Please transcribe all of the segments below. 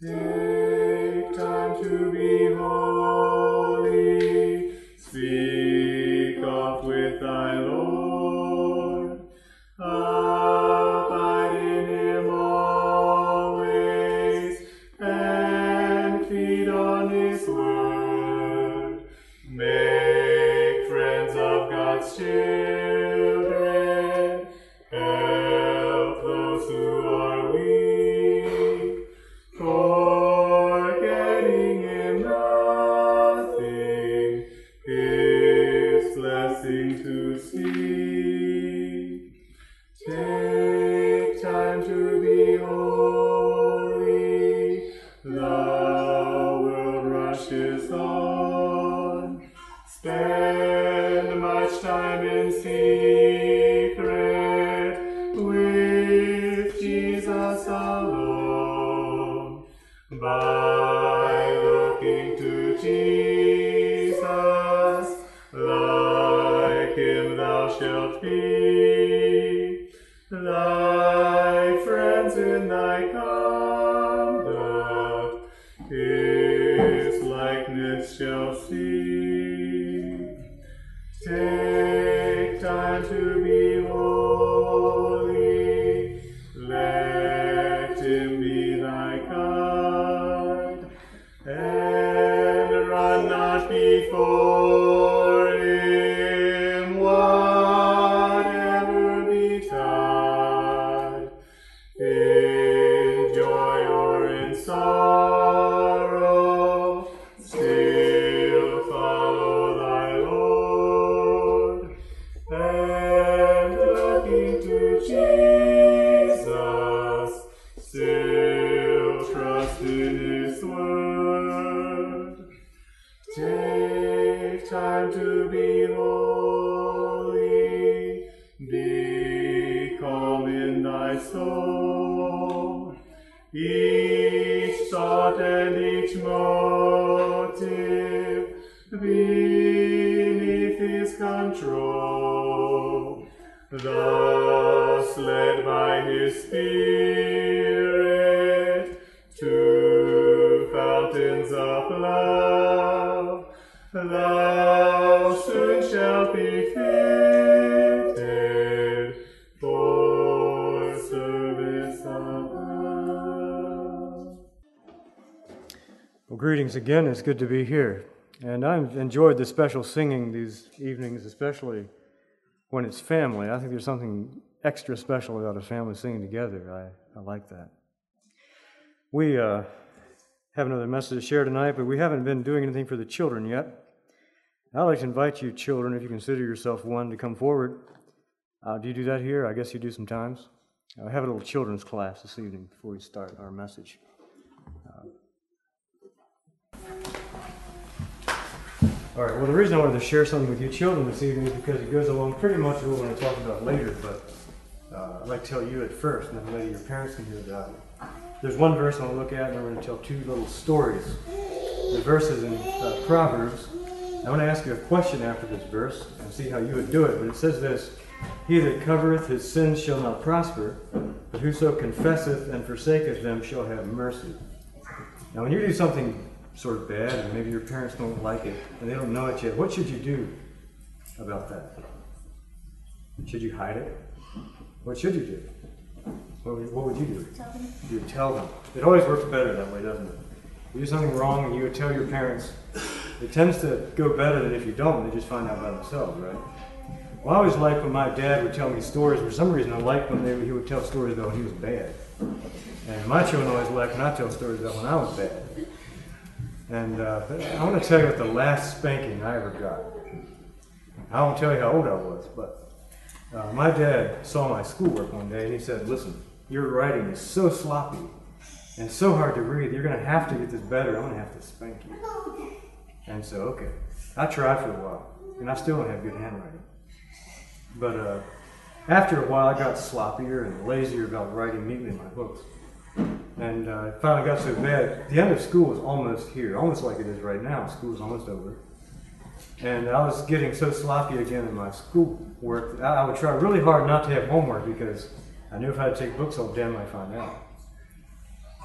Take time to be or again. It's good to be here. And I've enjoyed the special singing these evenings, especially when it's family. I think there's something extra special about a family singing together. I, I like that. We uh, have another message to share tonight, but we haven't been doing anything for the children yet. I'd like to invite you, children, if you consider yourself one, to come forward. Uh, do you do that here? I guess you do sometimes. I have a little children's class this evening before we start our message. All right, well, the reason I wanted to share something with you children this evening is because it goes along pretty much with what we're going to talk about later, but uh, I'd like to tell you it first, and then maybe your parents can hear about it. There's one verse I want to look at, and I'm going to tell two little stories. The verse is in uh, Proverbs. I want to ask you a question after this verse and see how you would do it, but it says this He that covereth his sins shall not prosper, but whoso confesseth and forsaketh them shall have mercy. Now, when you do something sort of bad, and maybe your parents don't like it, and they don't know it yet, what should you do about that? Should you hide it? What should you do? What would, what would you do? Tell them. You tell them. It always works better that way, doesn't it? You do something wrong and you would tell your parents. It tends to go better than if you don't. And they just find out by themselves, right? Well, I always liked when my dad would tell me stories. For some reason, I liked when they, he would tell stories about when he was bad. And my children always liked when I tell stories about when I was bad. And uh, I want to tell you what the last spanking I ever got. I won't tell you how old I was, but uh, my dad saw my schoolwork one day and he said, Listen, your writing is so sloppy and so hard to read. You're going to have to get this better. I'm going to have to spank you. And so, okay. I tried for a while, and I still don't have good handwriting. But uh, after a while, I got sloppier and lazier about writing neatly in my books. And uh, it finally got so bad. The end of school was almost here, almost like it is right now. School's almost over. And I was getting so sloppy again in my school work. I would try really hard not to have homework because I knew if I had to take books all damn, I'd find out.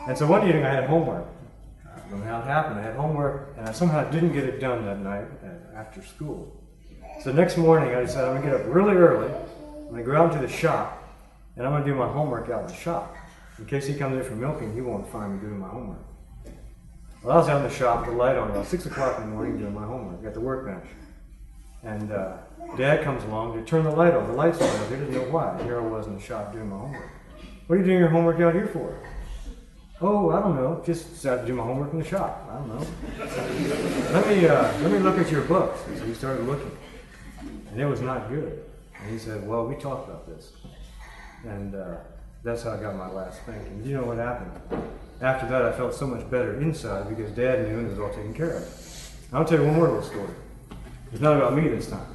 And so one evening I had homework. I don't know how it happened. I had homework and I somehow didn't get it done that night uh, after school. So next morning I decided I'm going to get up really early. I'm going to go out into the shop and I'm going to do my homework out in the shop. In case he comes in for milking, he won't find me doing my homework. Well, I was out in the shop with the light on about 6 o'clock in the morning doing my homework at the workbench. And uh, Dad comes along to turn the light on. The light's on. He doesn't know why. Here I was in the shop doing my homework. What are you doing your homework out here for? Oh, I don't know. Just decided to do my homework in the shop. I don't know. let me uh, let me look at your books. And so he started looking, and it was not good. And he said, "Well, we talked about this," and uh, that's how I got my last spanking. You know what happened? After that, I felt so much better inside because Dad knew and it was all taken care of. I'll tell you one more little story. It's not about me this time.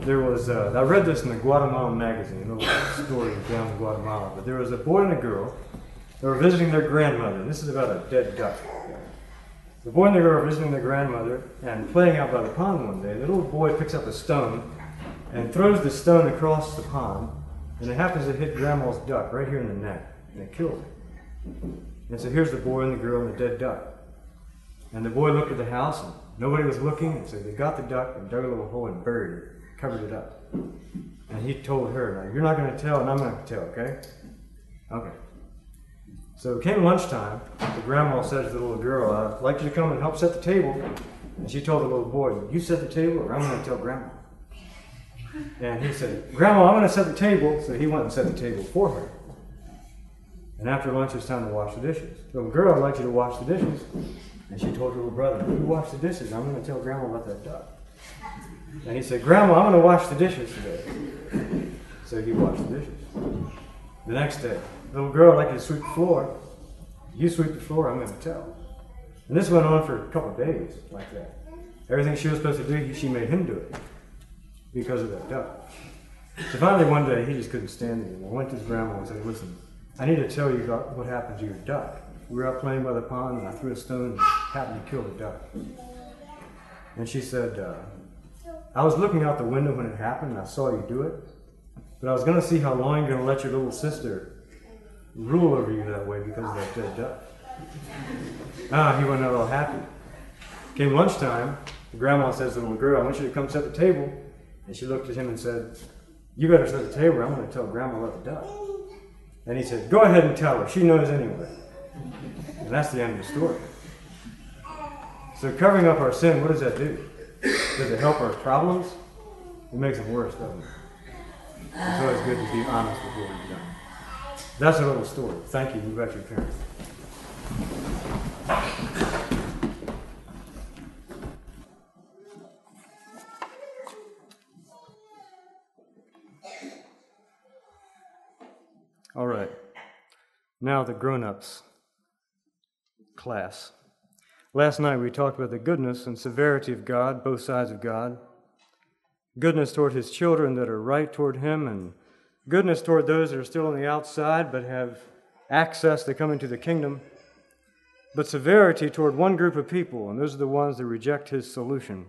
There was, uh, I read this in the Guatemalan magazine, a little story down in Guatemala, but there was a boy and a girl they were visiting their grandmother. This is about a dead duck. The boy and the girl are visiting their grandmother and playing out by the pond one day. The little boy picks up a stone and throws the stone across the pond, and it happens to hit grandma's duck right here in the neck, and it kills her. And so here's the boy and the girl and the dead duck. And the boy looked at the house, and nobody was looking, and so they got the duck and dug a little hole and buried it, covered it up. And he told her, Now, you're not going to tell, and I'm not going to tell, okay? Okay. So it came lunchtime. The grandma said to the little girl, I'd like you to come and help set the table. And she told the little boy, You set the table, or I'm going to tell grandma. And he said, Grandma, I'm going to set the table. So he went and set the table for her. And after lunch, it's time to wash the dishes. Little girl, I'd like you to wash the dishes. And she told her little brother, You wash the dishes. I'm going to tell grandma about that duck. And he said, Grandma, I'm going to wash the dishes today. So he washed the dishes. The next day, little girl, I'd like you to sweep the floor. You sweep the floor, I'm going to tell. And this went on for a couple of days like that. Everything she was supposed to do, she made him do it because of that duck. So finally, one day, he just couldn't stand it anymore. I went to his grandma and said, Listen, I need to tell you about what happened to your duck. We were out playing by the pond, and I threw a stone and happened to kill the duck. And she said, uh, I was looking out the window when it happened, and I saw you do it. But I was going to see how long you're going to let your little sister rule over you that way because of that dead duck. Ah, he went out all happy. Came lunchtime, grandma says to the little girl, I want you to come set the table. And she looked at him and said, You better set the table, I'm going to tell grandma about the duck. And he said, Go ahead and tell her, she knows anyway. And that's the end of the story. So covering up our sin, what does that do? Does it help our problems? It makes them worse, doesn't it? It's always good to be honest with what we've done. That's a little story. Thank you. You got your parents. All right. Now the grown-ups class. Last night we talked about the goodness and severity of God, both sides of God. Goodness toward his children that are right toward him and goodness toward those that are still on the outside but have access to come into the kingdom, but severity toward one group of people, and those are the ones that reject his solution.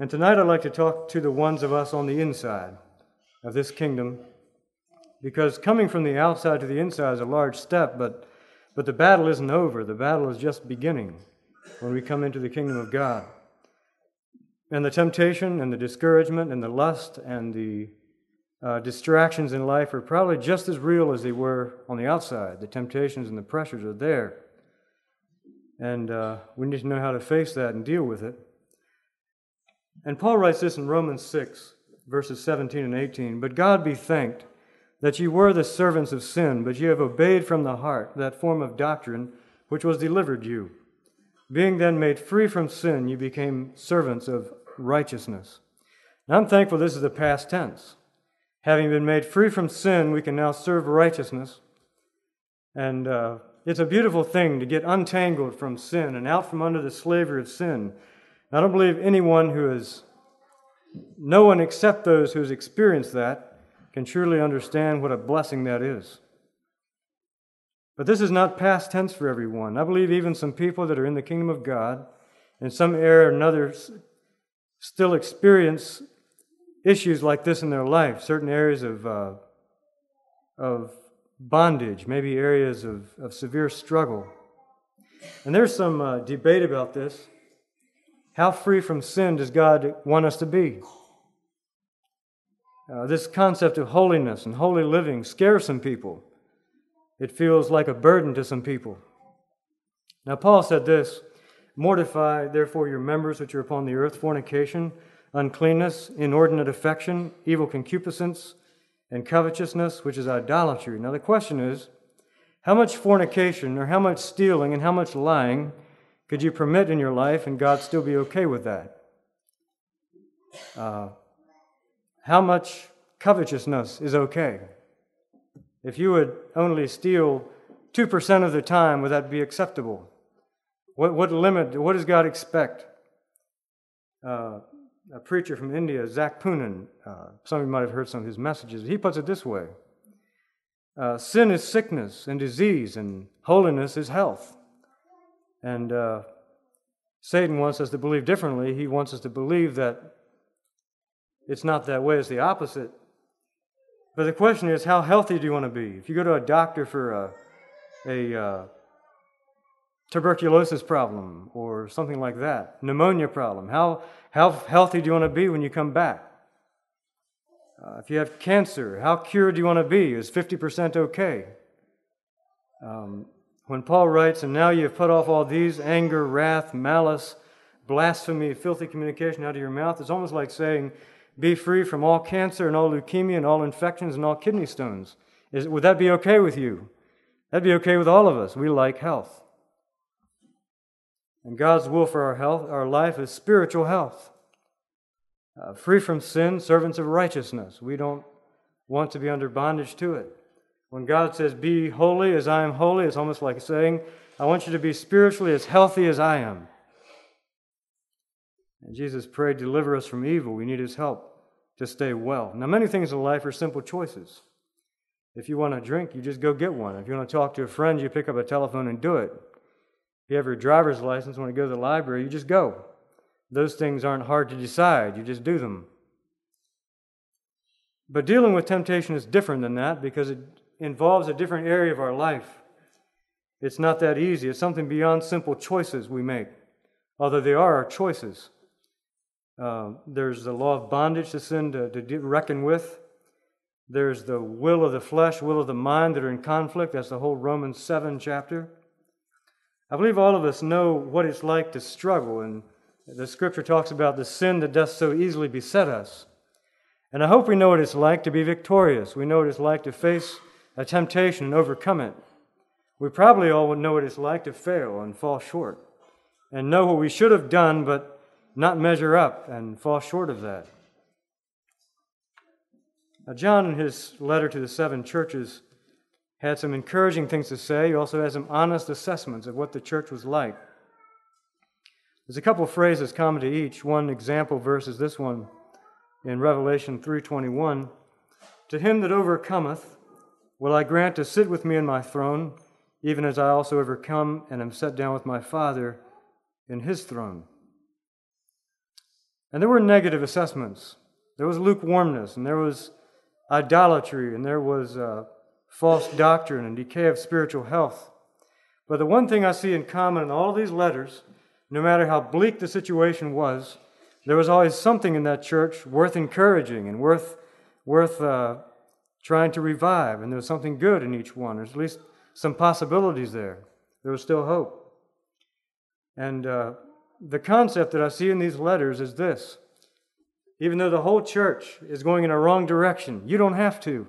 And tonight I'd like to talk to the ones of us on the inside of this kingdom, because coming from the outside to the inside is a large step, but, but the battle isn't over. The battle is just beginning when we come into the kingdom of God. And the temptation and the discouragement and the lust and the uh, distractions in life are probably just as real as they were on the outside. The temptations and the pressures are there. And uh, we need to know how to face that and deal with it. And Paul writes this in Romans 6, verses 17 and 18 But God be thanked that ye were the servants of sin, but ye have obeyed from the heart that form of doctrine which was delivered you. Being then made free from sin, you became servants of righteousness. Now I'm thankful this is the past tense. Having been made free from sin, we can now serve righteousness. And uh, it's a beautiful thing to get untangled from sin and out from under the slavery of sin. I don't believe anyone who has, no one except those who has experienced that, can truly understand what a blessing that is. But this is not past tense for everyone. I believe even some people that are in the kingdom of God, in some area or another, still experience issues like this in their life, certain areas of, uh, of bondage, maybe areas of, of severe struggle. And there's some uh, debate about this. How free from sin does God want us to be? Uh, this concept of holiness and holy living scares some people. It feels like a burden to some people. Now, Paul said this Mortify, therefore, your members which are upon the earth fornication, uncleanness, inordinate affection, evil concupiscence, and covetousness, which is idolatry. Now, the question is how much fornication or how much stealing and how much lying could you permit in your life and God still be okay with that? Uh, how much covetousness is okay? If you would only steal 2% of the time, would that be acceptable? What, what limit, what does God expect? Uh, a preacher from India, Zac Poonen, uh, some of you might have heard some of his messages. He puts it this way uh, Sin is sickness and disease, and holiness is health. And uh, Satan wants us to believe differently. He wants us to believe that it's not that way, it's the opposite. But the question is, how healthy do you want to be? If you go to a doctor for a, a uh, tuberculosis problem or something like that, pneumonia problem, how, how healthy do you want to be when you come back? Uh, if you have cancer, how cured do you want to be? Is 50% okay? Um, when Paul writes, and now you have put off all these anger, wrath, malice, blasphemy, filthy communication out of your mouth, it's almost like saying, be free from all cancer and all leukemia and all infections and all kidney stones. Is, would that be okay with you? That'd be okay with all of us. We like health. And God's will for our health, our life, is spiritual health. Uh, free from sin, servants of righteousness. We don't want to be under bondage to it. When God says, Be holy as I am holy, it's almost like saying, I want you to be spiritually as healthy as I am. And Jesus prayed, Deliver us from evil. We need his help to stay well. Now, many things in life are simple choices. If you want to drink, you just go get one. If you want to talk to a friend, you pick up a telephone and do it. If you have your driver's license, want to go to the library, you just go. Those things aren't hard to decide, you just do them. But dealing with temptation is different than that because it involves a different area of our life. It's not that easy. It's something beyond simple choices we make, although they are our choices. Uh, there's the law of bondage to sin to, to reckon with. There's the will of the flesh, will of the mind that are in conflict. That's the whole Romans 7 chapter. I believe all of us know what it's like to struggle, and the scripture talks about the sin that does so easily beset us. And I hope we know what it's like to be victorious. We know what it's like to face a temptation and overcome it. We probably all would know what it's like to fail and fall short, and know what we should have done, but not measure up and fall short of that. Now, John, in his letter to the seven churches, had some encouraging things to say. He also has some honest assessments of what the church was like. There's a couple of phrases common to each. One example verse is this one in Revelation 3:21. To him that overcometh will I grant to sit with me in my throne, even as I also overcome and am set down with my Father in his throne. And there were negative assessments. There was lukewarmness, and there was idolatry, and there was uh, false doctrine and decay of spiritual health. But the one thing I see in common in all of these letters, no matter how bleak the situation was, there was always something in that church worth encouraging and worth, worth uh, trying to revive. And there was something good in each one. There's at least some possibilities there. There was still hope. And uh, the concept that I see in these letters is this even though the whole church is going in a wrong direction, you don't have to.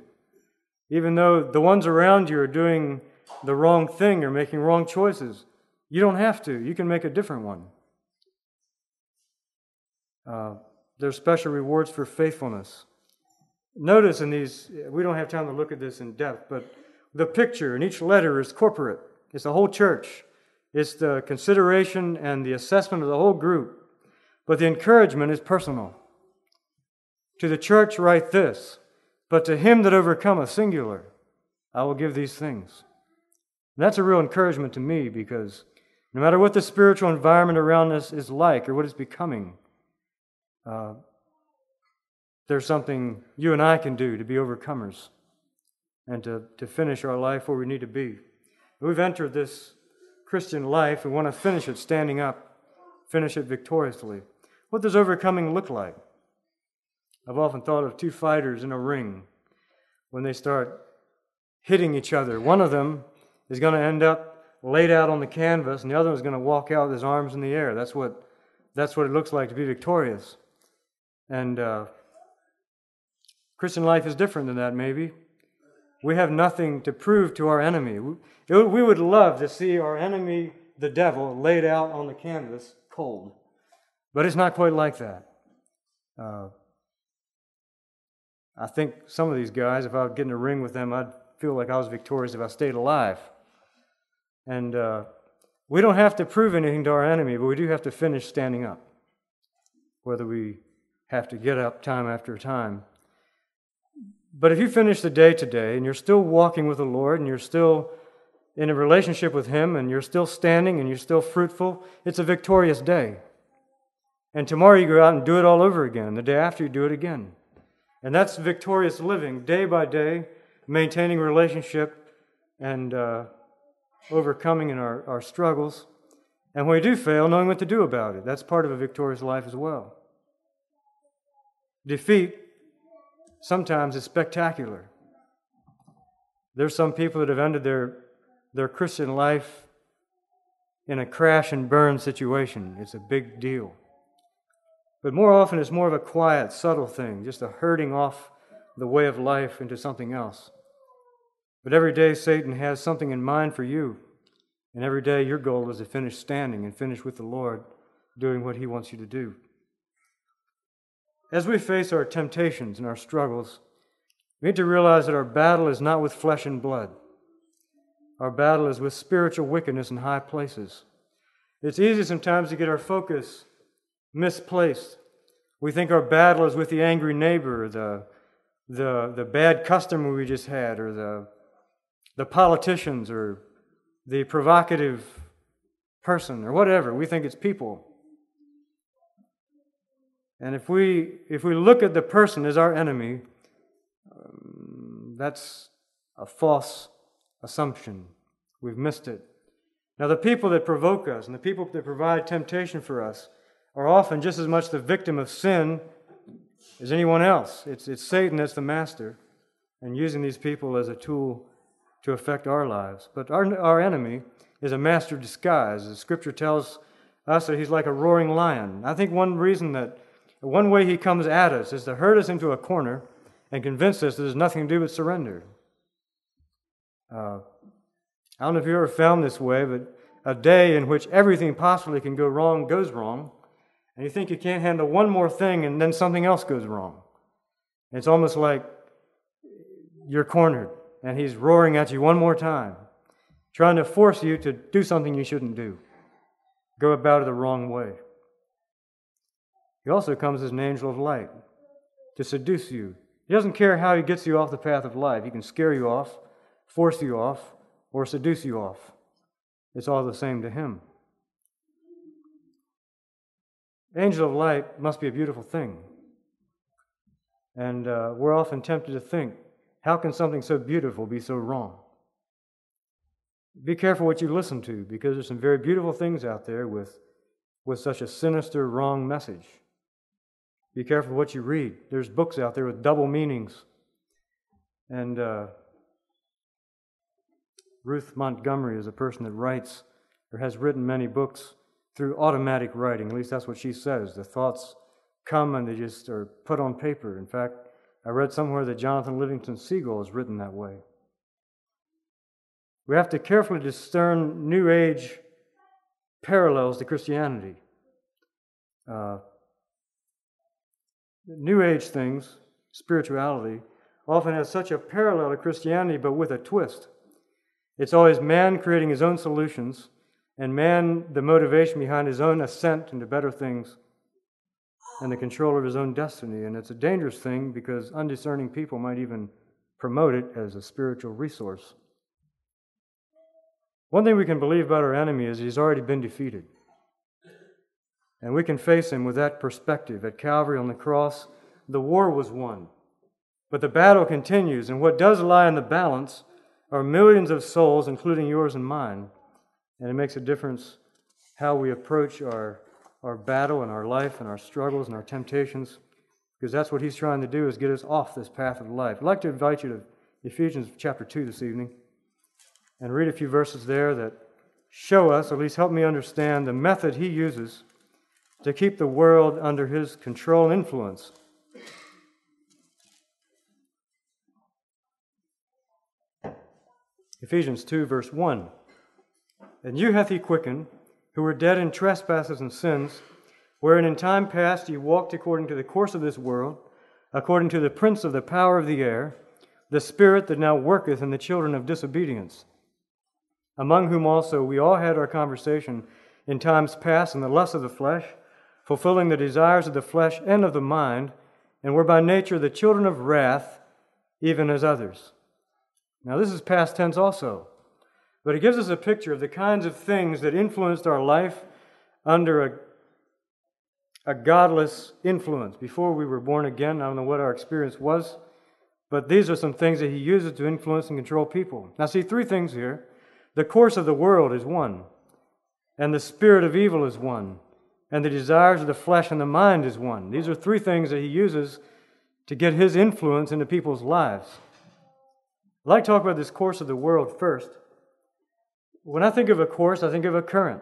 Even though the ones around you are doing the wrong thing or making wrong choices, you don't have to. You can make a different one. Uh, there's special rewards for faithfulness. Notice in these, we don't have time to look at this in depth, but the picture in each letter is corporate. It's the whole church. It's the consideration and the assessment of the whole group. But the encouragement is personal. To the church, write this But to him that overcometh, singular, I will give these things. And that's a real encouragement to me because no matter what the spiritual environment around us is like or what it's becoming, uh, there's something you and I can do to be overcomers. and to, to finish our life where we need to be. We've entered this Christian life. We want to finish it standing up, finish it victoriously. What does overcoming look like? I've often thought of two fighters in a ring when they start hitting each other. One of them is going to end up laid out on the canvas, and the other is going to walk out with his arms in the air. That's what, that's what it looks like to be victorious. And uh, Christian life is different than that, maybe. We have nothing to prove to our enemy. We would love to see our enemy, the devil, laid out on the canvas cold. But it's not quite like that. Uh, I think some of these guys, if I would get in a ring with them, I'd feel like I was victorious if I stayed alive. And uh, we don't have to prove anything to our enemy, but we do have to finish standing up, whether we have to get up time after time. But if you finish the day today and you're still walking with the Lord and you're still in a relationship with Him and you're still standing and you're still fruitful, it's a victorious day. And tomorrow you go out and do it all over again. The day after you do it again. And that's victorious living, day by day, maintaining relationship and uh, overcoming in our, our struggles. And when we do fail, knowing what to do about it. That's part of a victorious life as well. Defeat sometimes it's spectacular. There's some people that have ended their, their Christian life in a crash and burn situation. It's a big deal. But more often, it's more of a quiet, subtle thing, just a herding off the way of life into something else. But every day, Satan has something in mind for you. And every day, your goal is to finish standing and finish with the Lord, doing what He wants you to do. As we face our temptations and our struggles, we need to realize that our battle is not with flesh and blood. Our battle is with spiritual wickedness in high places. It's easy sometimes to get our focus misplaced. We think our battle is with the angry neighbor, the, the, the bad customer we just had, or the, the politicians, or the provocative person, or whatever. We think it's people. And if we, if we look at the person as our enemy, um, that's a false assumption. We've missed it. Now, the people that provoke us and the people that provide temptation for us are often just as much the victim of sin as anyone else. It's, it's Satan that's the master and using these people as a tool to affect our lives. But our, our enemy is a master of disguise. The scripture tells us that he's like a roaring lion. I think one reason that one way he comes at us is to herd us into a corner and convince us that there's nothing to do but surrender. Uh, I don't know if you ever found this way, but a day in which everything possibly can go wrong goes wrong, and you think you can't handle one more thing, and then something else goes wrong. It's almost like you're cornered, and he's roaring at you one more time, trying to force you to do something you shouldn't do, go about it the wrong way. He also comes as an angel of light to seduce you. He doesn't care how he gets you off the path of life. He can scare you off, force you off, or seduce you off. It's all the same to him. Angel of light must be a beautiful thing. And uh, we're often tempted to think, how can something so beautiful be so wrong? Be careful what you listen to, because there's some very beautiful things out there with, with such a sinister, wrong message. Be careful what you read. There's books out there with double meanings. And uh, Ruth Montgomery is a person that writes or has written many books through automatic writing. At least that's what she says. The thoughts come and they just are put on paper. In fact, I read somewhere that Jonathan Livingston Seagull is written that way. We have to carefully discern New Age parallels to Christianity. Uh, New Age things, spirituality, often has such a parallel to Christianity, but with a twist. It's always man creating his own solutions, and man the motivation behind his own ascent into better things and the control of his own destiny. And it's a dangerous thing because undiscerning people might even promote it as a spiritual resource. One thing we can believe about our enemy is he's already been defeated. And we can face him with that perspective. At Calvary on the cross, the war was won. But the battle continues, and what does lie in the balance are millions of souls, including yours and mine. And it makes a difference how we approach our, our battle and our life and our struggles and our temptations, because that's what he's trying to do is get us off this path of life. I'd like to invite you to Ephesians chapter 2 this evening and read a few verses there that show us, at least help me understand, the method he uses to keep the world under his control and influence. Ephesians 2, verse 1. And you hath he quickened, who were dead in trespasses and sins, wherein in time past ye walked according to the course of this world, according to the prince of the power of the air, the spirit that now worketh in the children of disobedience, among whom also we all had our conversation in times past in the lust of the flesh, fulfilling the desires of the flesh and of the mind, and were by nature the children of wrath, even as others. Now, this is past tense also, but it gives us a picture of the kinds of things that influenced our life under a, a godless influence. Before we were born again, I don't know what our experience was, but these are some things that he uses to influence and control people. Now, see, three things here. The course of the world is one, and the spirit of evil is one, and the desires of the flesh and the mind is one. These are three things that he uses to get his influence into people's lives. I'd like to talk about this course of the world first. When I think of a course, I think of a current,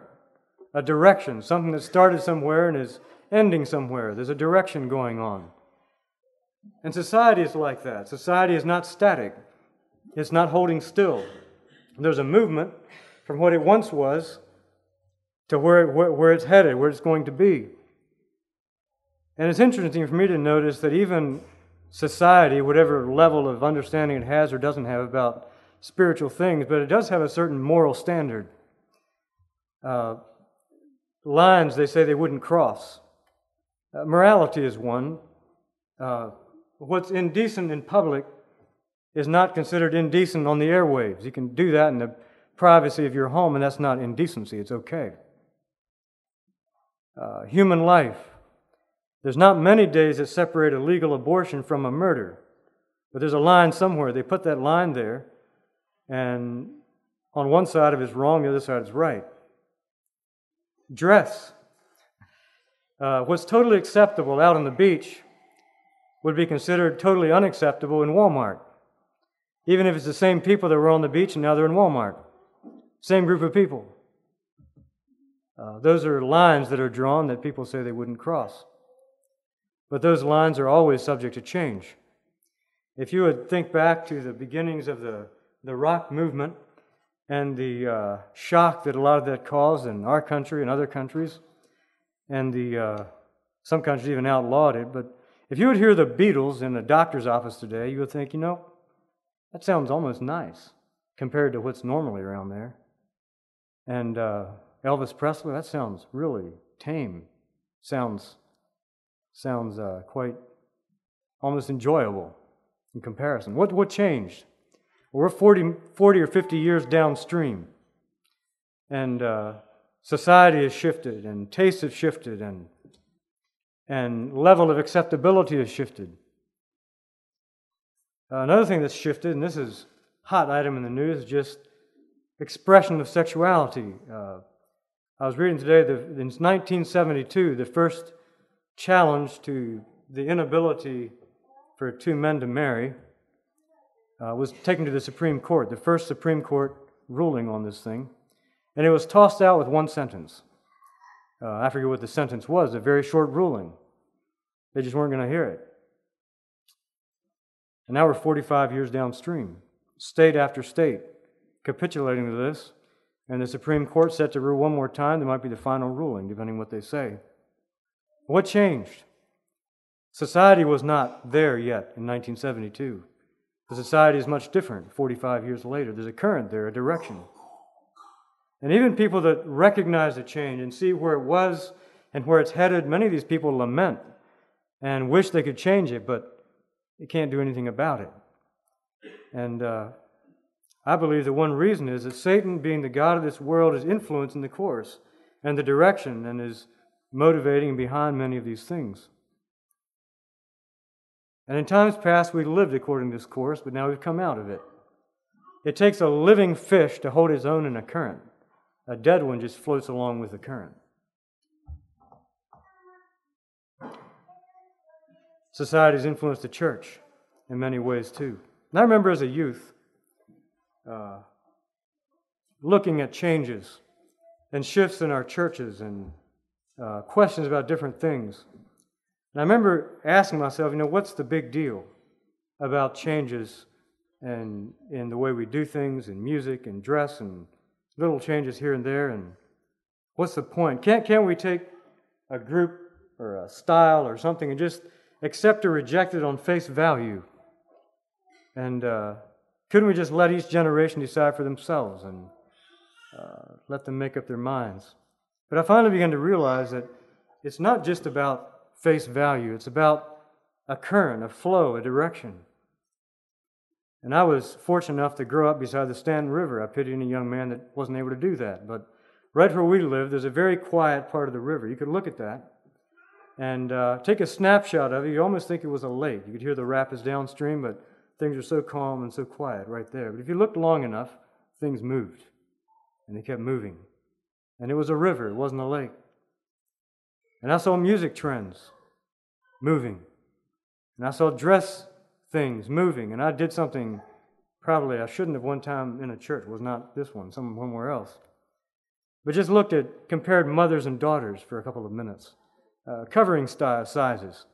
a direction, something that started somewhere and is ending somewhere. There's a direction going on. And society is like that. Society is not static, it's not holding still. There's a movement from what it once was to where, where, where it's headed, where it's going to be. And it's interesting for me to notice that even society, whatever level of understanding it has or doesn't have about spiritual things, but it does have a certain moral standard. Uh, lines they say they wouldn't cross. Uh, morality is one. Uh, what's indecent in public is not considered indecent on the airwaves. You can do that in the privacy of your home, and that's not indecency. It's okay. Uh, human life there's not many days that separate a legal abortion from a murder, but there's a line somewhere. They put that line there, and on one side of it is wrong, the other side is right. Dress. Uh, what's totally acceptable out on the beach would be considered totally unacceptable in Walmart, even if it's the same people that were on the beach and now they're in Walmart. Same group of people. Uh, those are lines that are drawn that people say they wouldn't cross. But those lines are always subject to change. If you would think back to the beginnings of the, the rock movement and the uh, shock that a lot of that caused in our country and other countries, and the, uh, some countries even outlawed it, but if you would hear the Beatles in a doctor's office today, you would think, you know, that sounds almost nice compared to what's normally around there. And uh, Elvis Presley, that sounds really tame. Sounds sounds uh, quite almost enjoyable in comparison. What, what changed? We're 40, 40 or 50 years downstream, and uh, society has shifted, and tastes have shifted, and, and level of acceptability has shifted. Uh, another thing that's shifted, and this is hot item in the news, is just expression of sexuality. Uh, I was reading today that in 1972, the first challenge to the inability for two men to marry uh, was taken to the Supreme Court, the first Supreme Court ruling on this thing, and it was tossed out with one sentence. Uh, I forget what the sentence was, a very short ruling. They just weren't going to hear it. And now we're 45 years downstream, state after state capitulating to this, and the Supreme Court set to rule one more time. there might be the final ruling, depending on what they say. What changed? Society was not there yet in 1972. The society is much different 45 years later. There's a current there, a direction. And even people that recognize the change and see where it was and where it's headed, many of these people lament and wish they could change it, but they can't do anything about it. And uh, I believe the one reason is that Satan, being the God of this world, is influencing the course and the direction and is motivating behind many of these things. And in times past, we lived according to this course, but now we've come out of it. It takes a living fish to hold its own in a current. A dead one just floats along with the current. Society has influenced the church in many ways too. And I remember as a youth uh, looking at changes and shifts in our churches and uh, questions about different things. And I remember asking myself, you know, what's the big deal about changes and in the way we do things in music and dress and little changes here and there and what's the point? Can't, can't we take a group or a style or something and just accept or reject it on face value? And uh, couldn't we just let each generation decide for themselves and uh, let them make up their minds? But I finally began to realize that it's not just about face value, it's about a current, a flow, a direction. And I was fortunate enough to grow up beside the Stanton River. I pity any young man that wasn't able to do that. But right where we live, there's a very quiet part of the river. You could look at that and uh, take a snapshot of it. You almost think it was a lake. You could hear the rapids downstream, but things were so calm and so quiet right there. But if you looked long enough, things moved. And they kept moving. And it was a river, it wasn't a lake. And I saw music trends moving. And I saw dress things moving. And I did something probably I shouldn't have one time in a church, it was not this one, somewhere else. But just looked at, compared mothers and daughters for a couple of minutes, uh, covering style, sizes.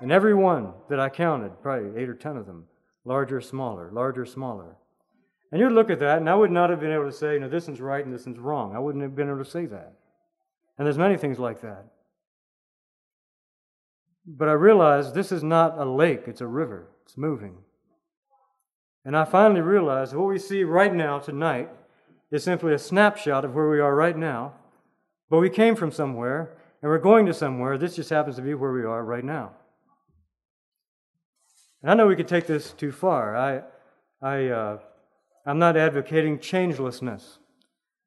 And every one that I counted, probably eight or ten of them, larger, smaller, larger, smaller. And you'd look at that, and I would not have been able to say, no, this one's right and this one's wrong. I wouldn't have been able to say that. And there's many things like that. But I realized this is not a lake, it's a river. It's moving. And I finally realized what we see right now, tonight, is simply a snapshot of where we are right now. But we came from somewhere, and we're going to somewhere. This just happens to be where we are right now. And I know we could take this too far. I, I, uh, I'm not advocating changelessness.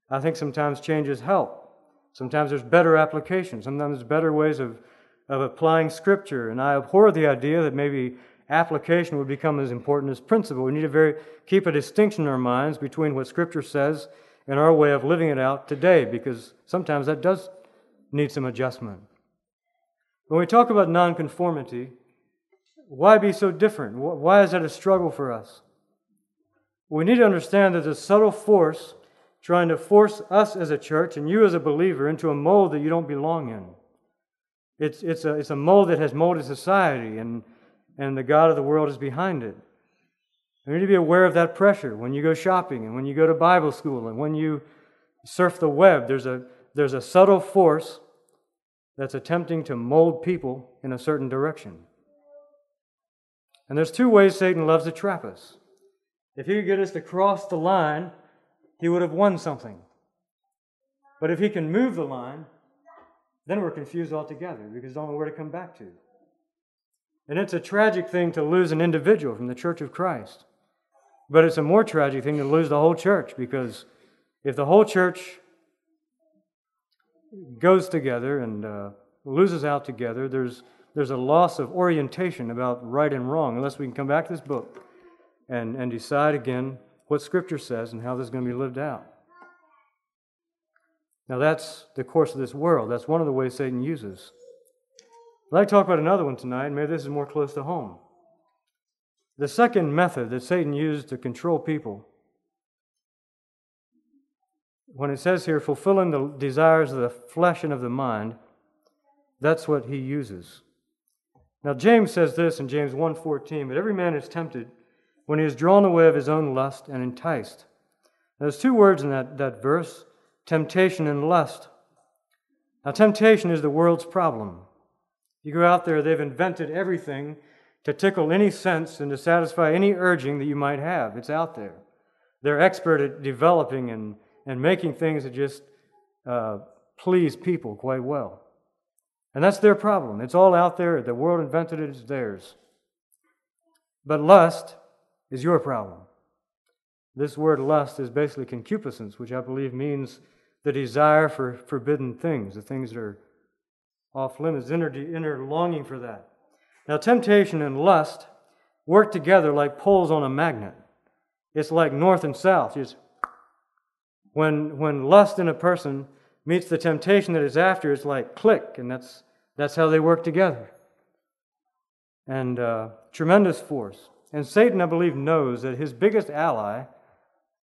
I think sometimes changes help. Sometimes there's better application. Sometimes there's better ways of, of applying Scripture. And I abhor the idea that maybe application would become as important as principle. We need to very, keep a distinction in our minds between what Scripture says and our way of living it out today, because sometimes that does need some adjustment. When we talk about nonconformity, why be so different? Why is that a struggle for us? We need to understand that there's a subtle force trying to force us as a church and you as a believer into a mold that you don't belong in. It's, it's, a, it's a mold that has molded society, and, and the God of the world is behind it. You need to be aware of that pressure when you go shopping and when you go to Bible school and when you surf the web. There's a, there's a subtle force that's attempting to mold people in a certain direction. And there's two ways Satan loves to trap us. If he could get us to cross the line, he would have won something. But if he can move the line, then we're confused altogether because we don't know where to come back to. And it's a tragic thing to lose an individual from the church of Christ. But it's a more tragic thing to lose the whole church because if the whole church goes together and uh, loses out together, there's there's a loss of orientation about right and wrong unless we can come back to this book and, and decide again what Scripture says and how this is going to be lived out. Now, that's the course of this world. That's one of the ways Satan uses. I'd like to talk about another one tonight. Maybe this is more close to home. The second method that Satan used to control people, when it says here, fulfilling the desires of the flesh and of the mind, that's what he uses. Now James says this in James 1:14, but every man is tempted when he is drawn away of his own lust and enticed. Now, there's two words in that, that verse, temptation and lust. Now temptation is the world's problem. You go out there, they've invented everything to tickle any sense and to satisfy any urging that you might have. It's out there. They're expert at developing and, and making things that just uh, please people quite well. And that's their problem. It's all out there. The world invented it, it's theirs. But lust is your problem. This word lust is basically concupiscence, which I believe means the desire for forbidden things, the things that are off limits, inner, inner longing for that. Now, temptation and lust work together like poles on a magnet. It's like north and south. Just when, when lust in a person meets the temptation that is after, it's like click, and that's, that's how they work together. And uh, tremendous force. And Satan, I believe, knows that his biggest ally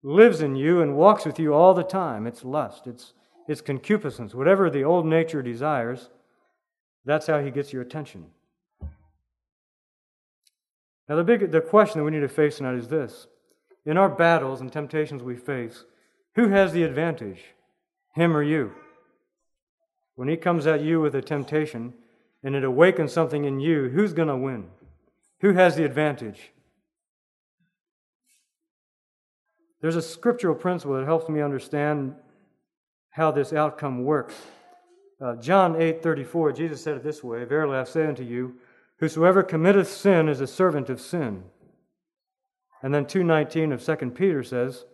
lives in you and walks with you all the time. It's lust, it's, it's concupiscence. Whatever the old nature desires, that's how he gets your attention. Now, the, big, the question that we need to face tonight is this In our battles and temptations we face, who has the advantage, him or you? When he comes at you with a temptation and it awakens something in you, who's going to win? Who has the advantage? There's a scriptural principle that helps me understand how this outcome works. Uh, John 8 34, Jesus said it this way Verily I say unto you, whosoever committeth sin is a servant of sin. And then 219 of 2 Peter says,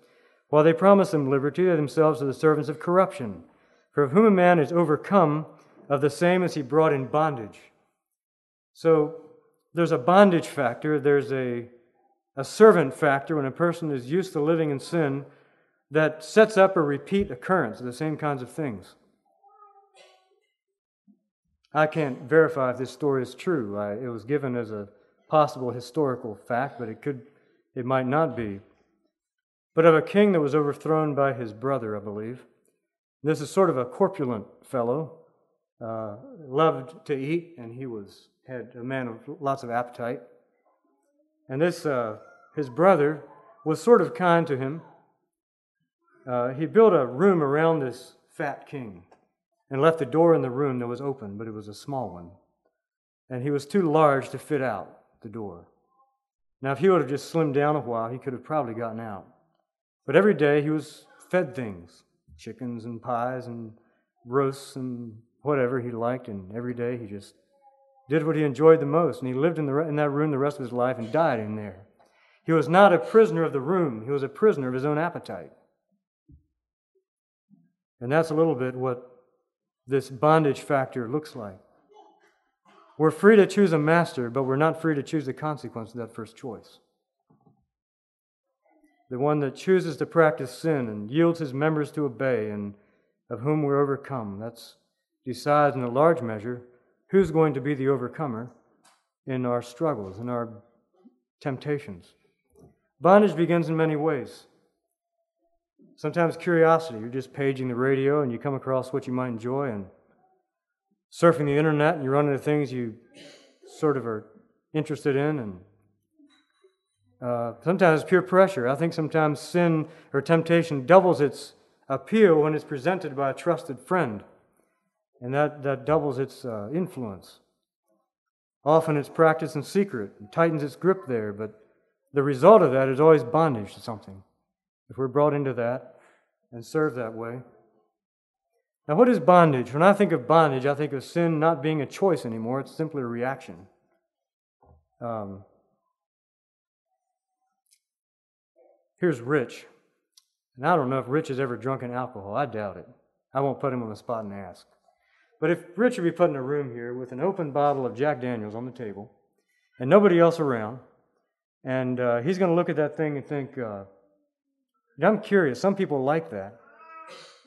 While they promise them liberty, they themselves are the servants of corruption. For of whom a man is overcome, of the same as he brought in bondage. So there's a bondage factor, there's a a servant factor when a person is used to living in sin that sets up a repeat occurrence of the same kinds of things. I can't verify if this story is true. I, it was given as a possible historical fact, but it could, it might not be. But of a king that was overthrown by his brother, I believe. This is sort of a corpulent fellow, uh, loved to eat, and he was had a man of lots of appetite. And this uh, his brother, was sort of kind to him. Uh, he built a room around this fat king and left the door in the room that was open, but it was a small one. And he was too large to fit out the door. Now, if he would have just slimmed down a while, he could have probably gotten out. But every day he was fed things chickens and pies and roasts and whatever he liked, and every day he just did what he enjoyed the most. And he lived in, the, in that room the rest of his life and died in there. He was not a prisoner of the room, he was a prisoner of his own appetite. And that's a little bit what this bondage factor looks like. We're free to choose a master, but we're not free to choose the consequence of that first choice. The one that chooses to practice sin and yields his members to obey, and of whom we're overcome. That's decides in a large measure who's going to be the overcomer in our struggles, in our temptations. Bondage begins in many ways. Sometimes curiosity. You're just paging the radio and you come across what you might enjoy and surfing the internet and you run into things you sort of are interested in and uh, sometimes peer pressure. I think sometimes sin or temptation doubles its appeal when it's presented by a trusted friend, and that, that doubles its uh, influence. Often it's practiced in secret, and tightens its grip there, but the result of that is always bondage to something. If we're brought into that and served that way. Now, what is bondage? When I think of bondage, I think of sin not being a choice anymore, it's simply a reaction. Um, here's Rich. And I don't know if Rich has ever drunk drunken alcohol. I doubt it. I won't put him on the spot and ask. But if Rich would be put in a room here with an open bottle of Jack Daniels on the table and nobody else around, and uh, he's going to look at that thing and think, uh, I'm curious. Some people like that.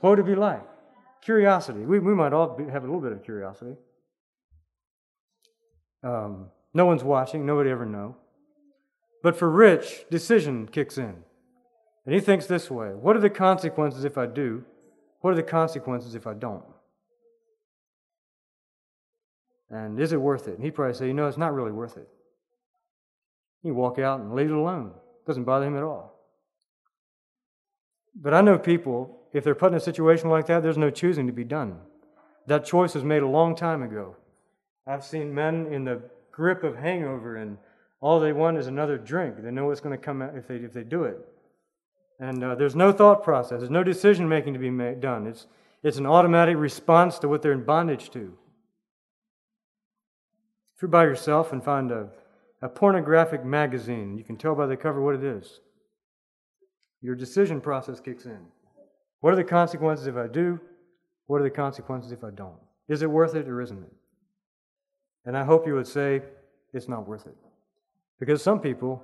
What would it be like? Curiosity. We, we might all be, have a little bit of curiosity. Um, no one's watching. Nobody ever know. But for Rich, decision kicks in. And he thinks this way What are the consequences if I do? What are the consequences if I don't? And is it worth it? And he'd probably say, You know, it's not really worth it. You walk out and leave it alone. It doesn't bother him at all. But I know people, if they're put in a situation like that, there's no choosing to be done. That choice was made a long time ago. I've seen men in the grip of hangover, and all they want is another drink. They know what's going to come out if they, if they do it. And uh, there's no thought process, there's no decision making to be made, done. It's, it's an automatic response to what they're in bondage to. If you're by yourself and find a a pornographic magazine. You can tell by the cover what it is. Your decision process kicks in. What are the consequences if I do? What are the consequences if I don't? Is it worth it or isn't it? And I hope you would say it's not worth it. Because some people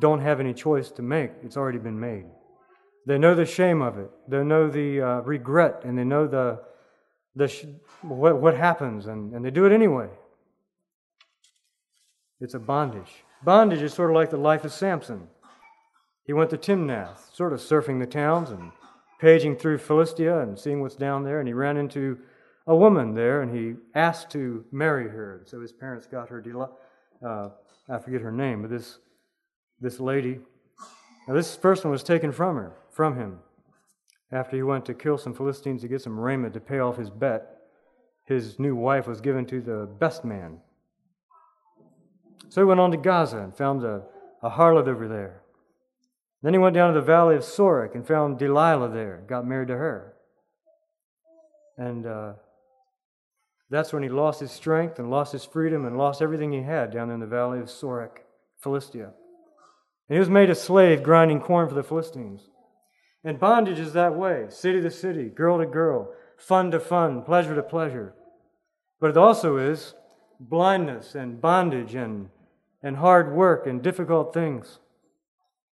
don't have any choice to make, it's already been made. They know the shame of it, they know the uh, regret, and they know the, the sh- what, what happens, and, and they do it anyway. It's a bondage. Bondage is sort of like the life of Samson. He went to Timnath, sort of surfing the towns and paging through Philistia and seeing what's down there, and he ran into a woman there, and he asked to marry her. And So his parents got her, uh, I forget her name, but this, this lady. Now, this person was taken from her, from him, after he went to kill some Philistines to get some raiment to pay off his bet. His new wife was given to the best man. So he went on to Gaza and found a, a harlot over there. Then he went down to the valley of Sorek and found Delilah there, got married to her. And uh, that's when he lost his strength and lost his freedom and lost everything he had down in the valley of Sorek, Philistia. And he was made a slave grinding corn for the Philistines. And bondage is that way city to city, girl to girl, fun to fun, pleasure to pleasure. But it also is blindness and bondage and, and hard work and difficult things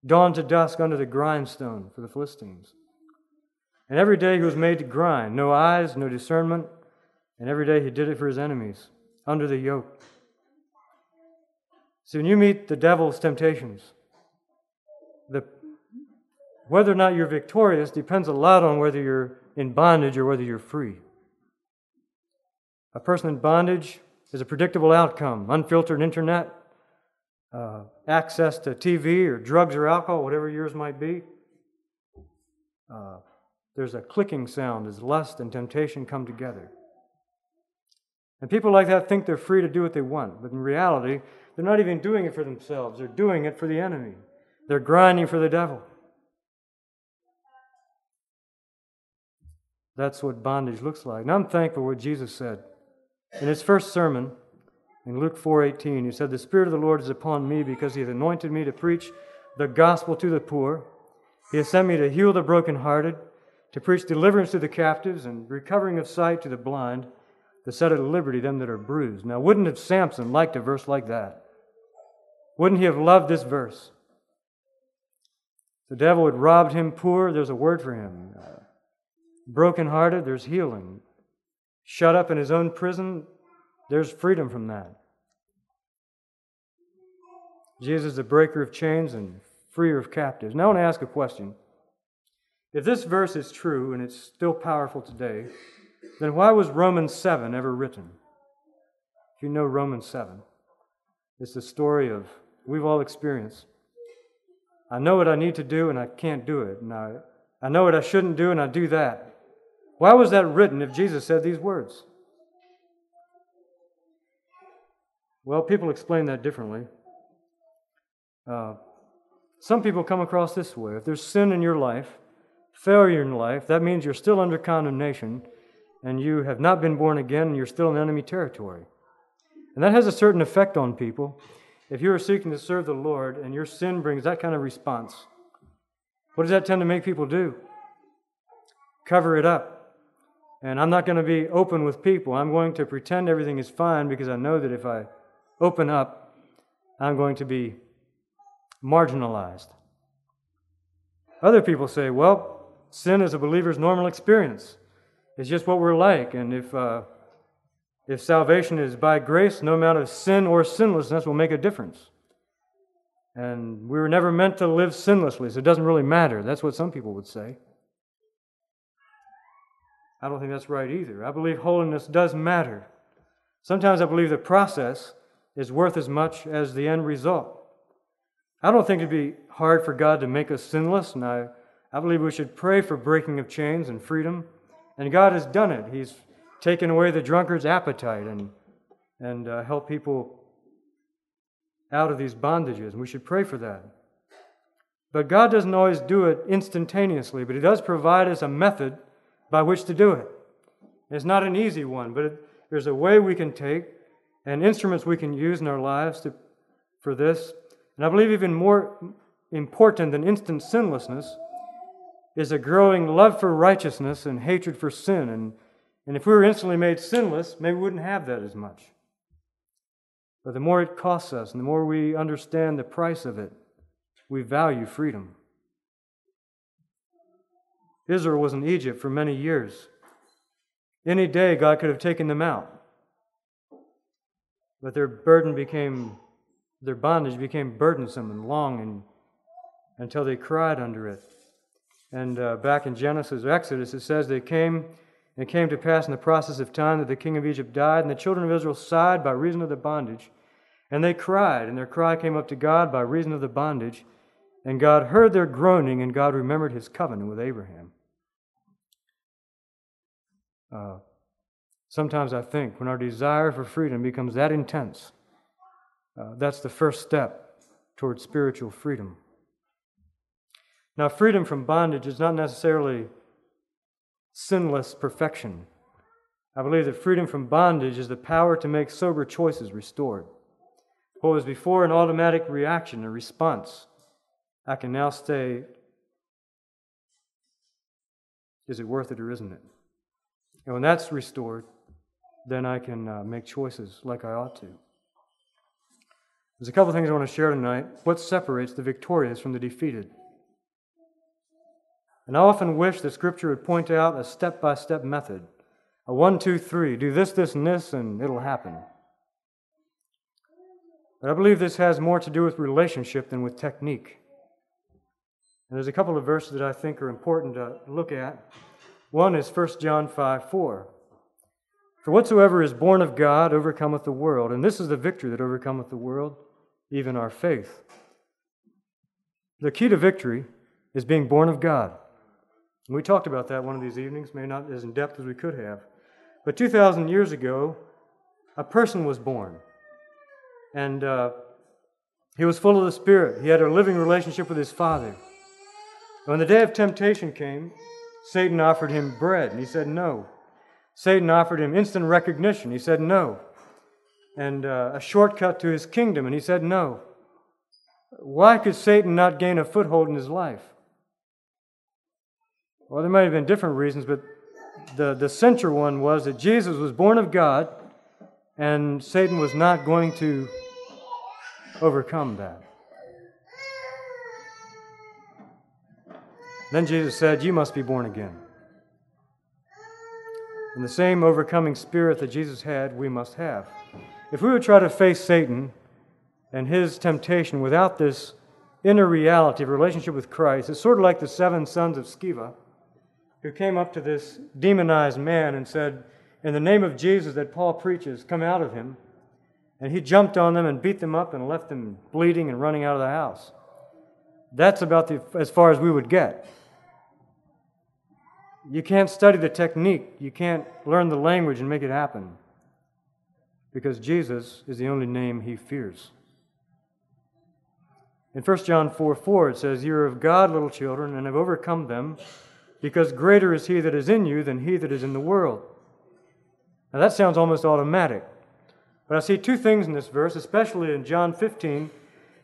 dawn to dusk under the grindstone for the Philistines. And every day he was made to grind, no eyes, no discernment, and every day he did it for his enemies, under the yoke. So when you meet the devil's temptations, whether or not you're victorious depends a lot on whether you're in bondage or whether you're free. A person in bondage is a predictable outcome unfiltered internet, uh, access to TV or drugs or alcohol, whatever yours might be. Uh, there's a clicking sound as lust and temptation come together. And people like that think they're free to do what they want, but in reality, they're not even doing it for themselves, they're doing it for the enemy. They're grinding for the devil. That's what bondage looks like. And I'm thankful for what Jesus said. In his first sermon, in Luke 4:18, he said, "The spirit of the Lord is upon me because he has anointed me to preach the gospel to the poor. He has sent me to heal the brokenhearted, to preach deliverance to the captives and recovering of sight to the blind, to set at liberty them that are bruised." Now, wouldn't have Samson liked a verse like that? Wouldn't he have loved this verse? The devil had robbed him poor, there's a word for him. Brokenhearted, there's healing. Shut up in his own prison, there's freedom from that. Jesus is the breaker of chains and freer of captives. Now I want to ask a question. If this verse is true and it's still powerful today, then why was Romans 7 ever written? If you know Romans 7, it's the story of we've all experienced. I know what I need to do and I can't do it. And I, I know what I shouldn't do and I do that. Why was that written if Jesus said these words? Well, people explain that differently. Uh, some people come across this way if there's sin in your life, failure in life, that means you're still under condemnation and you have not been born again and you're still in enemy territory. And that has a certain effect on people. If you are seeking to serve the Lord and your sin brings that kind of response, what does that tend to make people do? Cover it up. And I'm not going to be open with people. I'm going to pretend everything is fine because I know that if I open up, I'm going to be marginalized. Other people say, well, sin is a believer's normal experience. It's just what we're like. And if, uh, if salvation is by grace, no amount of sin or sinlessness will make a difference. And we were never meant to live sinlessly, so it doesn't really matter. That's what some people would say. I don't think that's right either. I believe holiness does matter. Sometimes I believe the process is worth as much as the end result. I don't think it'd be hard for God to make us sinless, and I, I believe we should pray for breaking of chains and freedom. And God has done it. He's taken away the drunkard's appetite and, and uh, help people out of these bondages. And we should pray for that. But God doesn't always do it instantaneously, but He does provide us a method by which to do it. It's not an easy one, but it, there's a way we can take and instruments we can use in our lives to, for this. And I believe even more important than instant sinlessness is a growing love for righteousness and hatred for sin. And, and if we were instantly made sinless, maybe we wouldn't have that as much. But the more it costs us and the more we understand the price of it, we value freedom. Israel was in Egypt for many years. Any day, God could have taken them out. But their burden became, their bondage became burdensome and long and, until they cried under it. And uh, back in Genesis, or Exodus, it says they came, and it came to pass in the process of time that the king of Egypt died, and the children of Israel sighed by reason of the bondage. And they cried, and their cry came up to God by reason of the bondage. And God heard their groaning, and God remembered his covenant with Abraham. Uh, sometimes I think when our desire for freedom becomes that intense, uh, that's the first step towards spiritual freedom. Now, freedom from bondage is not necessarily sinless perfection. I believe that freedom from bondage is the power to make sober choices restored. What was before an automatic reaction, a response, I can now say, is it worth it or isn't it? And when that's restored, then I can uh, make choices like I ought to. There's a couple of things I want to share tonight. What separates the victorious from the defeated? And I often wish that Scripture would point out a step by step method a one, two, three. Do this, this, and this, and it'll happen. But I believe this has more to do with relationship than with technique. And there's a couple of verses that I think are important to look at. One is 1 John 5 4. For whatsoever is born of God overcometh the world, and this is the victory that overcometh the world, even our faith. The key to victory is being born of God. And we talked about that one of these evenings, maybe not as in depth as we could have. But 2,000 years ago, a person was born. And uh, he was full of the Spirit. He had a living relationship with his Father. When the day of temptation came, Satan offered him bread, and he said no. Satan offered him instant recognition. He said no. And uh, a shortcut to his kingdom, and he said no. Why could Satan not gain a foothold in his life? Well, there might have been different reasons, but the, the central one was that Jesus was born of God, and Satan was not going to overcome that. Then Jesus said, You must be born again. And the same overcoming spirit that Jesus had, we must have. If we would try to face Satan and his temptation without this inner reality of relationship with Christ, it's sort of like the seven sons of Sceva who came up to this demonized man and said, In the name of Jesus that Paul preaches, come out of him. And he jumped on them and beat them up and left them bleeding and running out of the house. That's about the, as far as we would get. You can't study the technique, you can't learn the language and make it happen. Because Jesus is the only name he fears. In 1 John 4 4, it says, You are of God, little children, and have overcome them because greater is he that is in you than he that is in the world. Now that sounds almost automatic. But I see two things in this verse, especially in John 15,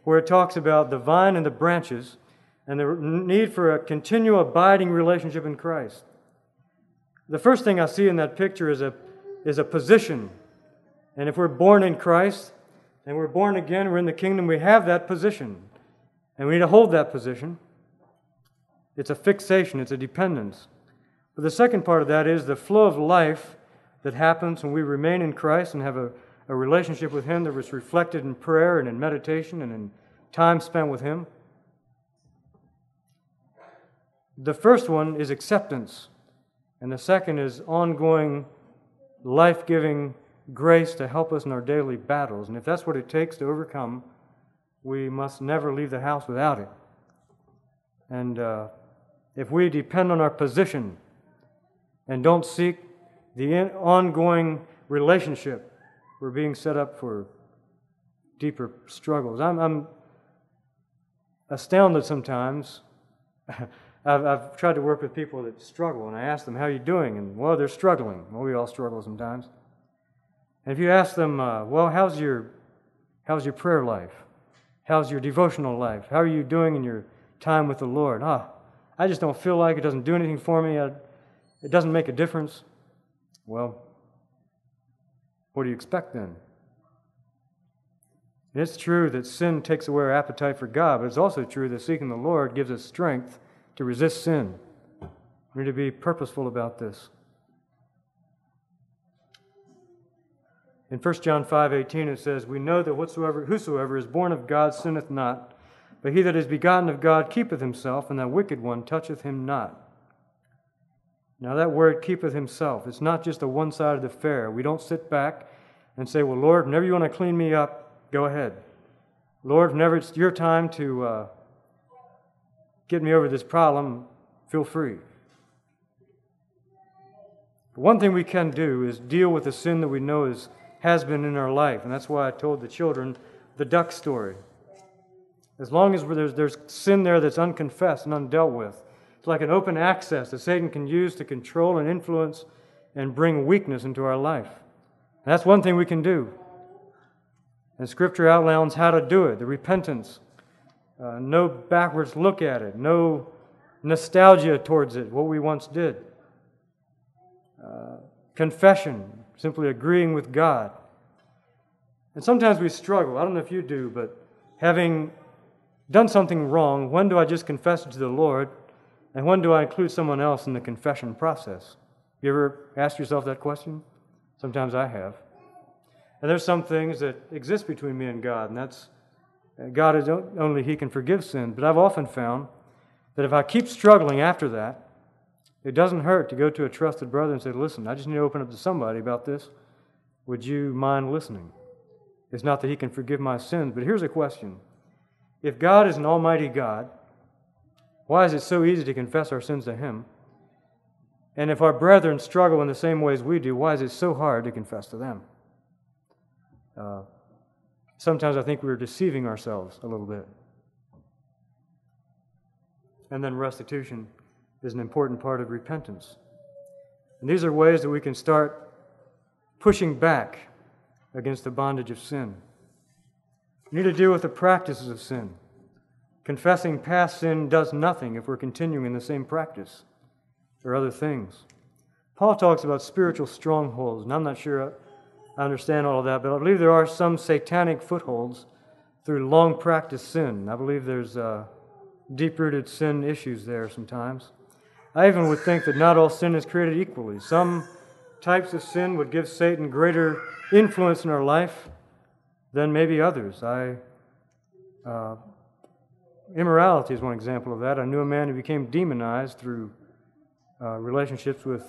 where it talks about the vine and the branches and the need for a continual abiding relationship in Christ. The first thing I see in that picture is a, is a position. And if we're born in Christ and we're born again, we're in the kingdom, we have that position. And we need to hold that position. It's a fixation, it's a dependence. But the second part of that is the flow of life that happens when we remain in Christ and have a, a relationship with Him that was reflected in prayer and in meditation and in time spent with Him. The first one is acceptance, and the second is ongoing, life giving grace to help us in our daily battles. And if that's what it takes to overcome, we must never leave the house without it. And uh, if we depend on our position and don't seek the ongoing relationship, we're being set up for deeper struggles. I'm, I'm astounded sometimes. I've, I've, tried to work with people that struggle, and I ask them, How are you doing? And, well, they're struggling. Well, we all struggle sometimes. And if you ask them, uh, Well, how's your, how's your prayer life? How's your devotional life? How are you doing in your time with the Lord? Ah, I just don't feel like it doesn't do anything for me. it doesn't make a difference. Well, what do you expect then? It's true that sin takes away our appetite for God, but it's also true that seeking the Lord gives us strength to resist sin. We need to be purposeful about this. In 1 John 5 18, it says, We know that whatsoever, whosoever is born of God sinneth not, but he that is begotten of God keepeth himself, and that wicked one toucheth him not. Now, that word keepeth himself, it's not just a one sided affair. We don't sit back and say, Well, Lord, whenever you want to clean me up, go ahead. Lord, whenever it's your time to uh, get me over this problem, feel free. One thing we can do is deal with the sin that we know is, has been in our life, and that's why I told the children the duck story. As long as there's, there's sin there that's unconfessed and undealt with, it's like an open access that Satan can use to control and influence and bring weakness into our life. And that's one thing we can do. And Scripture outlines how to do it the repentance, uh, no backwards look at it, no nostalgia towards it, what we once did. Uh, confession, simply agreeing with God. And sometimes we struggle. I don't know if you do, but having done something wrong, when do I just confess it to the Lord? And when do I include someone else in the confession process? You ever asked yourself that question? Sometimes I have. And there's some things that exist between me and God, and that's God is only He can forgive sin. But I've often found that if I keep struggling after that, it doesn't hurt to go to a trusted brother and say, Listen, I just need to open up to somebody about this. Would you mind listening? It's not that He can forgive my sins, but here's a question If God is an almighty God, why is it so easy to confess our sins to Him? And if our brethren struggle in the same ways we do, why is it so hard to confess to them? Uh, sometimes I think we're deceiving ourselves a little bit. And then restitution is an important part of repentance. And these are ways that we can start pushing back against the bondage of sin. We need to deal with the practices of sin. Confessing past sin does nothing if we're continuing in the same practice or other things. Paul talks about spiritual strongholds, and I'm not sure I understand all of that, but I believe there are some satanic footholds through long practiced sin. I believe there's uh, deep rooted sin issues there sometimes. I even would think that not all sin is created equally. Some types of sin would give Satan greater influence in our life than maybe others. I uh, Immorality is one example of that. I knew a man who became demonized through uh, relationships with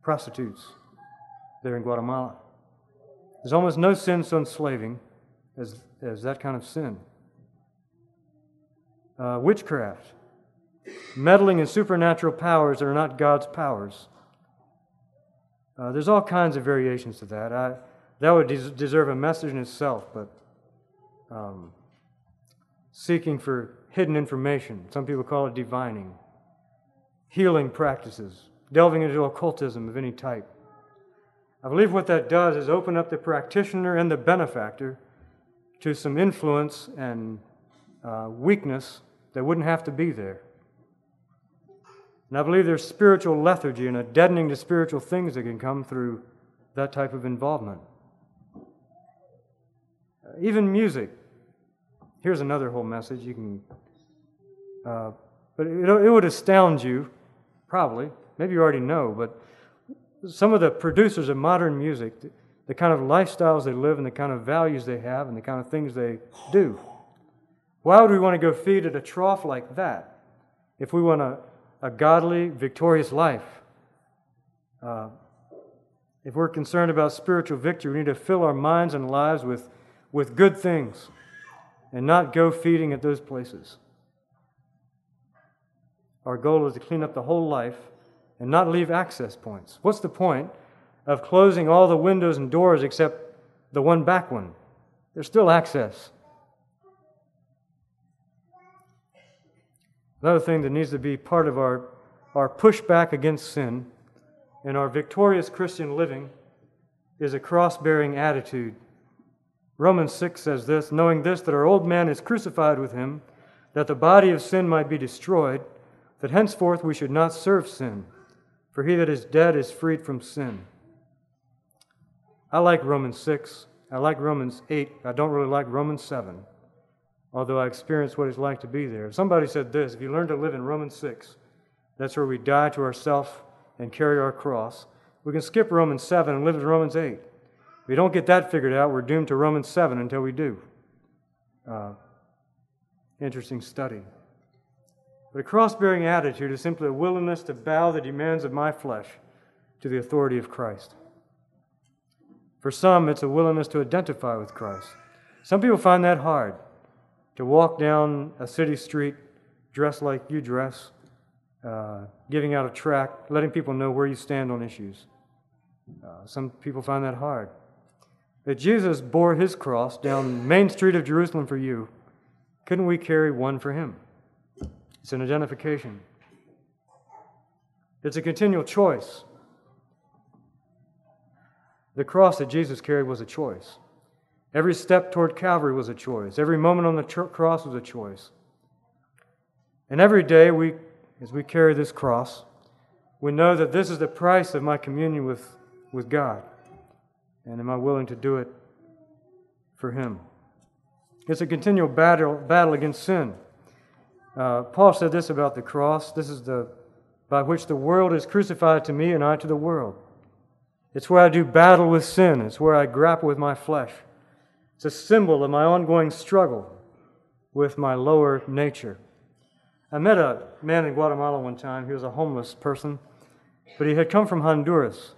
prostitutes there in Guatemala. There's almost no sin so enslaving as, as that kind of sin. Uh, witchcraft, meddling in supernatural powers that are not God's powers. Uh, there's all kinds of variations to that. I, that would des- deserve a message in itself, but um, seeking for hidden information. Some people call it divining, healing practices, delving into occultism of any type. I believe what that does is open up the practitioner and the benefactor to some influence and uh, weakness that wouldn't have to be there. And I believe there's spiritual lethargy and a deadening to spiritual things that can come through that type of involvement. Even music Here's another whole message. You can, uh, but it, it would astound you, probably. Maybe you already know, but some of the producers of modern music, the, the kind of lifestyles they live and the kind of values they have and the kind of things they do. Why would we want to go feed at a trough like that if we want a, a godly, victorious life? Uh, if we're concerned about spiritual victory, we need to fill our minds and lives with, with good things and not go feeding at those places. Our goal is to clean up the whole life and not leave access points. What's the point of closing all the windows and doors except the one back one? There's still access. Another thing that needs to be part of our, our pushback against sin and our victorious Christian living is a cross bearing attitude Romans 6 says this knowing this, that our old man is crucified with him, that the body of sin might be destroyed, that henceforth we should not serve sin, for he that is dead is freed from sin. I like Romans 6. I like Romans 8. I don't really like Romans 7, although I experienced what it's like to be there. Somebody said this if you learn to live in Romans 6, that's where we die to ourself and carry our cross. We can skip Romans 7 and live in Romans 8. If we don't get that figured out, we're doomed to Romans 7 until we do. Uh, interesting study. But a cross bearing attitude is simply a willingness to bow the demands of my flesh to the authority of Christ. For some, it's a willingness to identify with Christ. Some people find that hard to walk down a city street dressed like you dress, uh, giving out a tract, letting people know where you stand on issues. Uh, some people find that hard. But Jesus bore his cross down Main Street of Jerusalem for you. Couldn't we carry one for him? It's an identification. It's a continual choice. The cross that Jesus carried was a choice. Every step toward Calvary was a choice. Every moment on the cross was a choice. And every day, we, as we carry this cross, we know that this is the price of my communion with, with God. And am I willing to do it for Him? It's a continual battle, battle against sin. Uh, Paul said this about the cross this is the by which the world is crucified to me and I to the world. It's where I do battle with sin, it's where I grapple with my flesh. It's a symbol of my ongoing struggle with my lower nature. I met a man in Guatemala one time. He was a homeless person, but he had come from Honduras.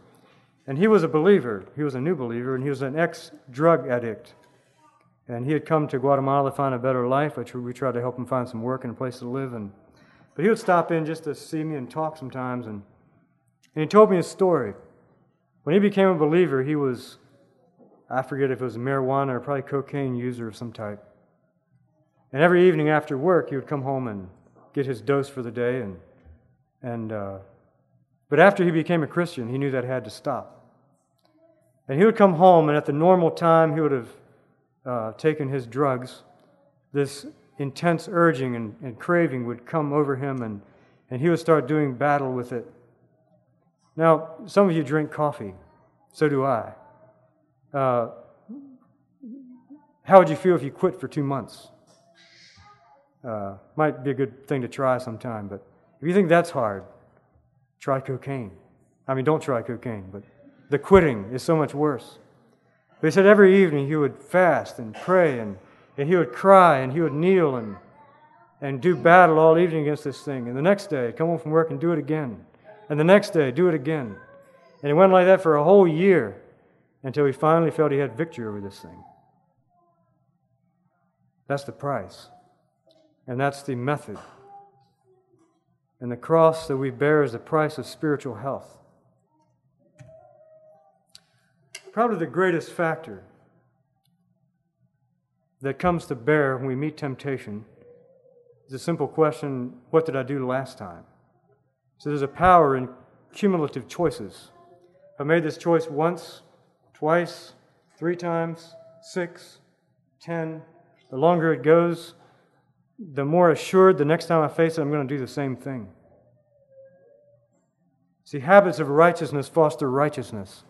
And he was a believer. He was a new believer, and he was an ex drug addict. And he had come to Guatemala to find a better life, which we tried to help him find some work and a place to live. And, but he would stop in just to see me and talk sometimes. And, and he told me a story. When he became a believer, he was, I forget if it was marijuana or probably cocaine user of some type. And every evening after work, he would come home and get his dose for the day. And, and, uh, but after he became a Christian, he knew that had to stop. And he would come home, and at the normal time, he would have uh, taken his drugs. This intense urging and, and craving would come over him, and, and he would start doing battle with it. Now, some of you drink coffee. So do I. Uh, how would you feel if you quit for two months? Uh, might be a good thing to try sometime, but if you think that's hard, try cocaine. I mean, don't try cocaine, but the quitting is so much worse. But he said every evening he would fast and pray and, and he would cry and he would kneel and, and do battle all evening against this thing. And the next day, come home from work and do it again and the next day do it again. And it went like that for a whole year until he finally felt he had victory over this thing. That's the price. And that's the method. And the cross that we bear is the price of spiritual health. Probably the greatest factor that comes to bear when we meet temptation is a simple question what did I do last time? So there's a power in cumulative choices. I made this choice once, twice, three times, six, ten, the longer it goes, the more assured the next time I face it, I'm going to do the same thing. See, habits of righteousness foster righteousness,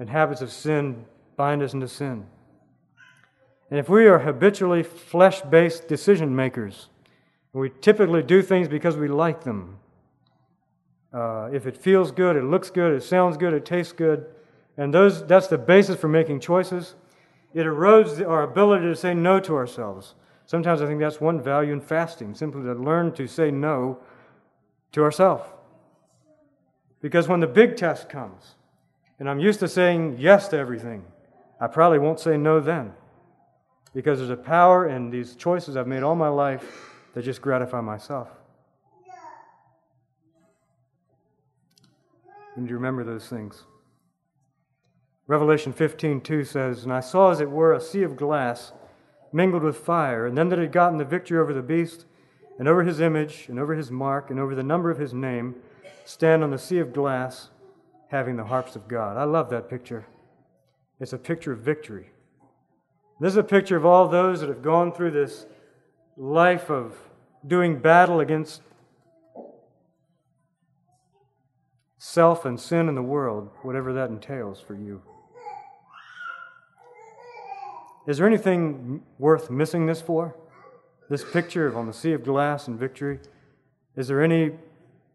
and habits of sin bind us into sin. And if we are habitually flesh based decision makers, we typically do things because we like them, uh, if it feels good, it looks good, it sounds good, it tastes good, and those, that's the basis for making choices, it erodes our ability to say no to ourselves. Sometimes I think that's one value in fasting, simply to learn to say no to ourselves. Because when the big test comes, and I'm used to saying yes to everything, I probably won't say no then. Because there's a power in these choices I've made all my life that just gratify myself. We you remember those things. Revelation 15:2 says, And I saw as it were a sea of glass mingled with fire, and them that had gotten the victory over the beast, and over his image, and over his mark, and over the number of his name, stand on the sea of glass, having the harps of God. I love that picture. It's a picture of victory. This is a picture of all those that have gone through this life of doing battle against self and sin in the world, whatever that entails for you. Is there anything worth missing this for? This picture of on the sea of glass and victory? Is there any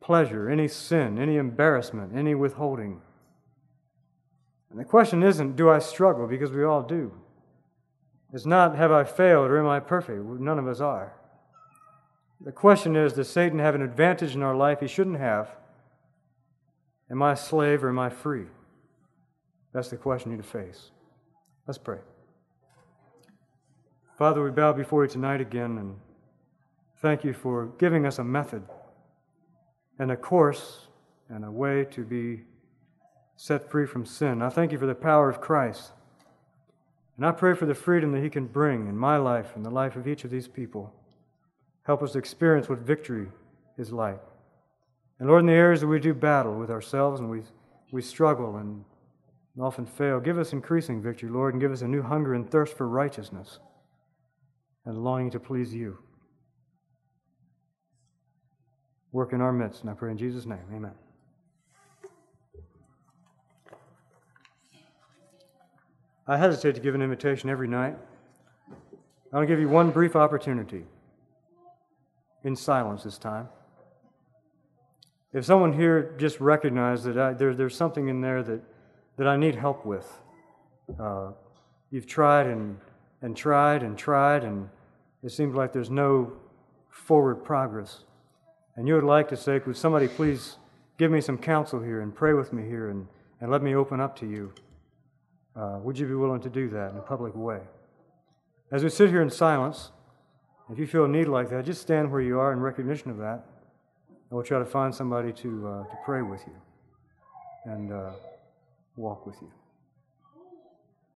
pleasure, any sin, any embarrassment, any withholding? And the question isn't, do I struggle? Because we all do. It's not, have I failed or am I perfect? None of us are. The question is, does Satan have an advantage in our life he shouldn't have? Am I a slave or am I free? That's the question you need to face. Let's pray. Father, we bow before you tonight again and thank you for giving us a method and a course and a way to be set free from sin. I thank you for the power of Christ. And I pray for the freedom that he can bring in my life and the life of each of these people. Help us experience what victory is like. And Lord, in the areas that we do battle with ourselves and we, we struggle and often fail, give us increasing victory, Lord, and give us a new hunger and thirst for righteousness and longing to please you. Work in our midst, and I pray in Jesus' name. Amen. I hesitate to give an invitation every night. I want to give you one brief opportunity in silence this time. If someone here just recognized that I, there, there's something in there that, that I need help with, uh, you've tried and, and tried and tried, and it seems like there's no forward progress. And you would like to say, Could somebody please give me some counsel here and pray with me here and, and let me open up to you? Uh, would you be willing to do that in a public way? As we sit here in silence, if you feel a need like that, just stand where you are in recognition of that, and we'll try to find somebody to, uh, to pray with you and uh, walk with you.